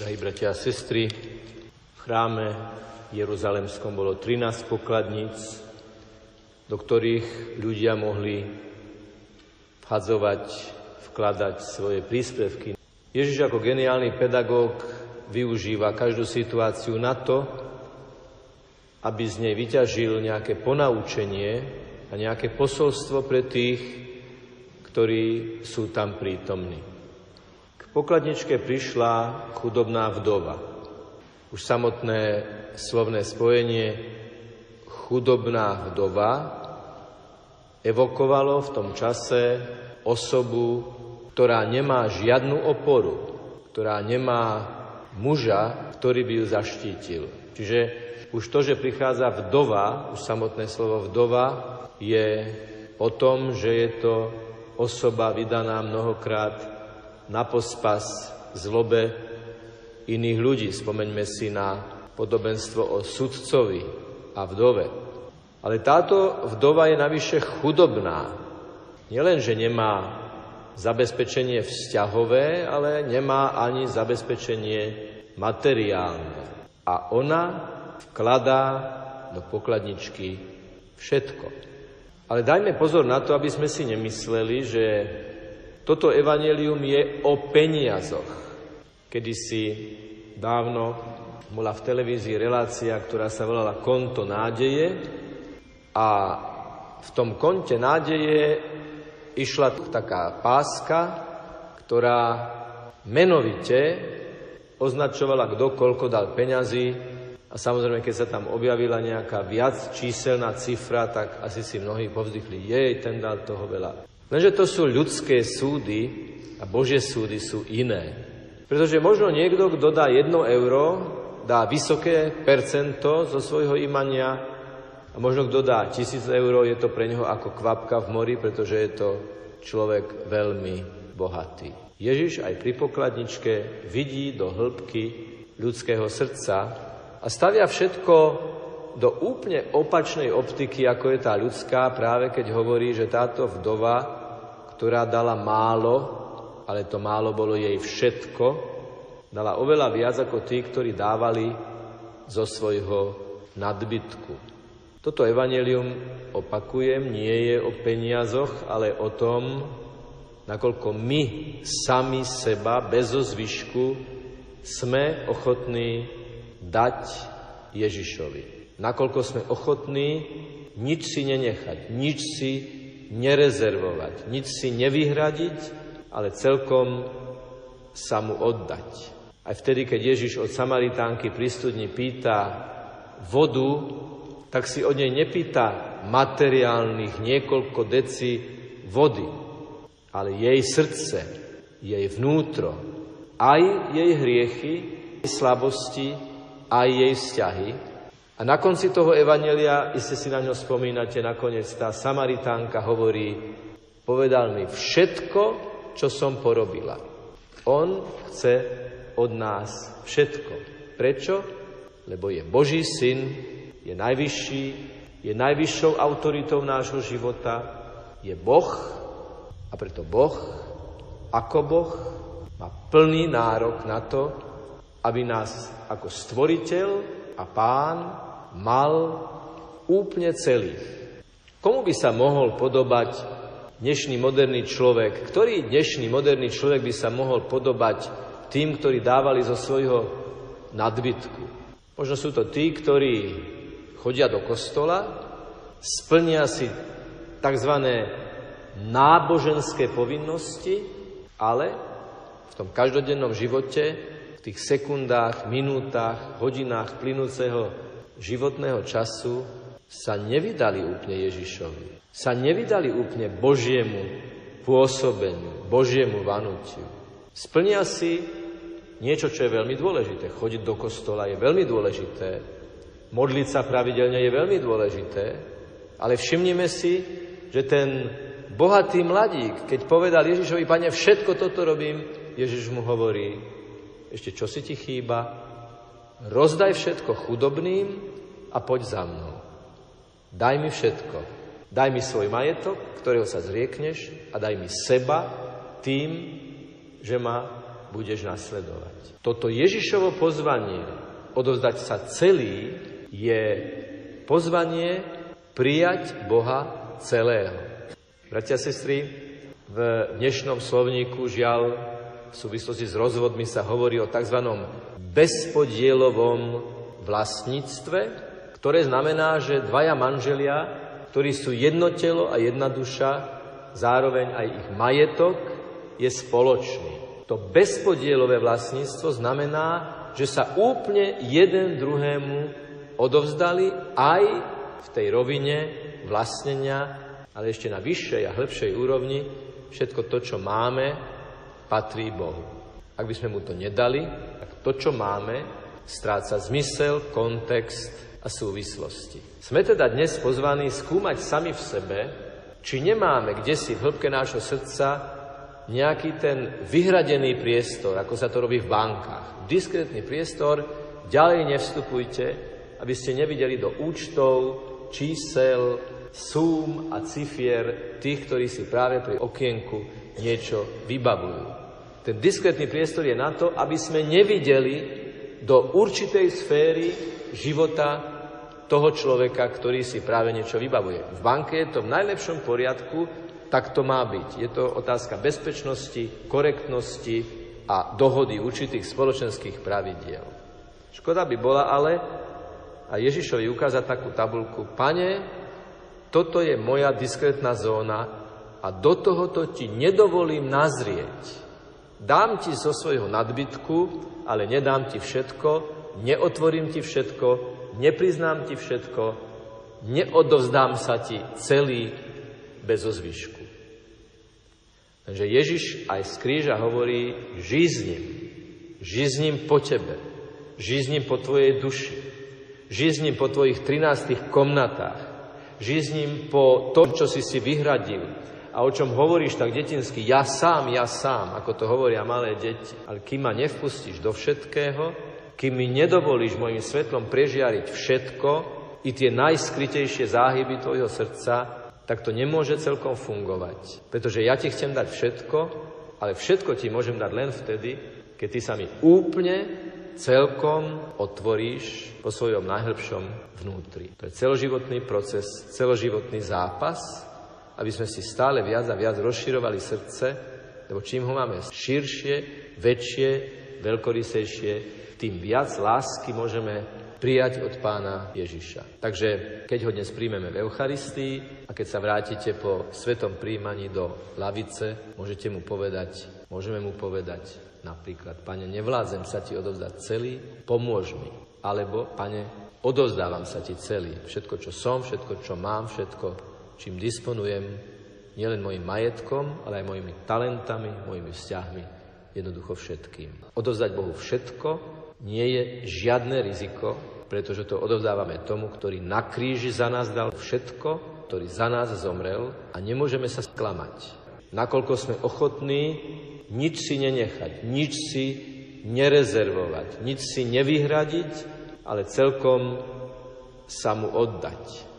Drahí bratia a sestry, v chráme Jeruzalemskom bolo 13 pokladníc, do ktorých ľudia mohli vhadzovať, vkladať svoje príspevky. Ježiš ako geniálny pedagóg využíva každú situáciu na to, aby z nej vyťažil nejaké ponaučenie a nejaké posolstvo pre tých, ktorí sú tam prítomní. Pokladničke prišla chudobná vdova. Už samotné slovné spojenie chudobná vdova evokovalo v tom čase osobu, ktorá nemá žiadnu oporu, ktorá nemá muža, ktorý by ju zaštítil. Čiže už to, že prichádza vdova, už samotné slovo vdova, je o tom, že je to osoba vydaná mnohokrát na pospas zlobe iných ľudí. Spomeňme si na podobenstvo o sudcovi a vdove. Ale táto vdova je navyše chudobná. Nielen, že nemá zabezpečenie vzťahové, ale nemá ani zabezpečenie materiálne. A ona vkladá do pokladničky všetko. Ale dajme pozor na to, aby sme si nemysleli, že toto evanelium je o peniazoch. Kedy si dávno bola v televízii relácia, ktorá sa volala Konto nádeje a v tom konte nádeje išla taká páska, ktorá menovite označovala, kto koľko dal peňazí a samozrejme, keď sa tam objavila nejaká viac číselná cifra, tak asi si mnohí povzdychli, jej, ten dal toho veľa. Lenže to sú ľudské súdy a Božie súdy sú iné. Pretože možno niekto, kto dá jedno euro, dá vysoké percento zo svojho imania a možno kto dá tisíc eur, je to pre neho ako kvapka v mori, pretože je to človek veľmi bohatý. Ježiš aj pri pokladničke vidí do hĺbky ľudského srdca a stavia všetko do úplne opačnej optiky, ako je tá ľudská, práve keď hovorí, že táto vdova, ktorá dala málo, ale to málo bolo jej všetko, dala oveľa viac ako tí, ktorí dávali zo svojho nadbytku. Toto evanelium, opakujem, nie je o peniazoch, ale o tom, nakoľko my sami seba bez zvyšku sme ochotní dať Ježišovi. Nakoľko sme ochotní nič si nenechať, nič si nerezervovať, nič si nevyhradiť, ale celkom sa mu oddať. Aj vtedy, keď Ježiš od Samaritánky pri studni pýta vodu, tak si od nej nepýta materiálnych niekoľko deci vody, ale jej srdce, jej vnútro, aj jej hriechy, slabosti, aj jej vzťahy. A na konci toho evanelia, iste si na ňo spomínate, nakoniec tá Samaritánka hovorí, povedal mi všetko, čo som porobila. On chce od nás všetko. Prečo? Lebo je Boží syn, je najvyšší, je najvyššou autoritou nášho života, je Boh a preto Boh, ako Boh, má plný nárok na to, aby nás ako stvoriteľ a pán mal úplne celý. Komu by sa mohol podobať dnešný moderný človek? Ktorý dnešný moderný človek by sa mohol podobať tým, ktorí dávali zo svojho nadbytku? Možno sú to tí, ktorí chodia do kostola, splnia si tzv. náboženské povinnosti, ale v tom každodennom živote v tých sekundách, minútach, hodinách plynúceho životného času sa nevydali úplne Ježišovi. Sa nevydali úplne Božiemu pôsobeniu, Božiemu vanutiu. Splnia si niečo, čo je veľmi dôležité. Chodiť do kostola je veľmi dôležité. Modliť sa pravidelne je veľmi dôležité. Ale všimnime si, že ten bohatý mladík, keď povedal Ježišovi, pane, všetko toto robím, Ježiš mu hovorí, ešte čo si ti chýba? Rozdaj všetko chudobným a poď za mnou. Daj mi všetko. Daj mi svoj majetok, ktorého sa zriekneš a daj mi seba tým, že ma budeš nasledovať. Toto Ježišovo pozvanie odovzdať sa celý je pozvanie prijať Boha celého. Bratia a sestry, v dnešnom slovníku žiaľ v súvislosti s rozvodmi sa hovorí o tzv. bezpodielovom vlastníctve, ktoré znamená, že dvaja manželia, ktorí sú jedno telo a jedna duša, zároveň aj ich majetok je spoločný. To bezpodielové vlastníctvo znamená, že sa úplne jeden druhému odovzdali aj v tej rovine vlastnenia, ale ešte na vyššej a hĺbšej úrovni všetko to, čo máme, patrí Bohu. Ak by sme mu to nedali, tak to, čo máme, stráca zmysel, kontext a súvislosti. Sme teda dnes pozvaní skúmať sami v sebe, či nemáme kde si v hĺbke nášho srdca nejaký ten vyhradený priestor, ako sa to robí v bankách. Diskrétny priestor, ďalej nevstupujte, aby ste nevideli do účtov, čísel, súm a cifier tých, ktorí si práve pri okienku niečo vybavujú. Ten diskrétny priestor je na to, aby sme nevideli do určitej sféry života toho človeka, ktorý si práve niečo vybavuje. V banke je to v najlepšom poriadku, tak to má byť. Je to otázka bezpečnosti, korektnosti a dohody určitých spoločenských pravidiel. Škoda by bola ale a Ježišovi ukázať takú tabulku. Pane, toto je moja diskrétna zóna a do tohoto ti nedovolím nazrieť. Dám ti zo svojho nadbytku, ale nedám ti všetko, neotvorím ti všetko, nepriznám ti všetko, neodovzdám sa ti celý bez ozvyšku. Takže Ježiš aj z kríža hovorí, žij s ním, žij s ním po tebe, žij s ním po tvojej duši, žij s ním po tvojich 13 komnatách, žij s ním po tom, čo si si vyhradil a o čom hovoríš tak detinsky, ja sám, ja sám, ako to hovoria malé deti. Ale kým ma nevpustíš do všetkého, kým mi nedovolíš mojim svetlom prežiariť všetko, i tie najskrytejšie záhyby tvojho srdca, tak to nemôže celkom fungovať. Pretože ja ti chcem dať všetko, ale všetko ti môžem dať len vtedy, keď ty sa mi úplne celkom otvoríš po svojom najhlbšom vnútri. To je celoživotný proces, celoživotný zápas, aby sme si stále viac a viac rozširovali srdce, lebo čím ho máme širšie, väčšie, veľkorysejšie, tým viac lásky môžeme prijať od pána Ježiša. Takže keď ho dnes príjmeme v Eucharistii a keď sa vrátite po svetom príjmaní do lavice, môžete mu povedať, môžeme mu povedať napríklad, pane, nevládzem sa ti odovzdať celý, pomôž mi. Alebo, pane, odovzdávam sa ti celý. Všetko, čo som, všetko, čo mám, všetko, čím disponujem, nielen mojim majetkom, ale aj mojimi talentami, mojimi vzťahmi, jednoducho všetkým. Odovzdať Bohu všetko, nie je žiadne riziko, pretože to odovzdávame tomu, ktorý na kríži za nás dal všetko, ktorý za nás zomrel a nemôžeme sa sklamať. Nakoľko sme ochotní nič si nenechať, nič si nerezervovať, nič si nevyhradiť, ale celkom sa mu oddať.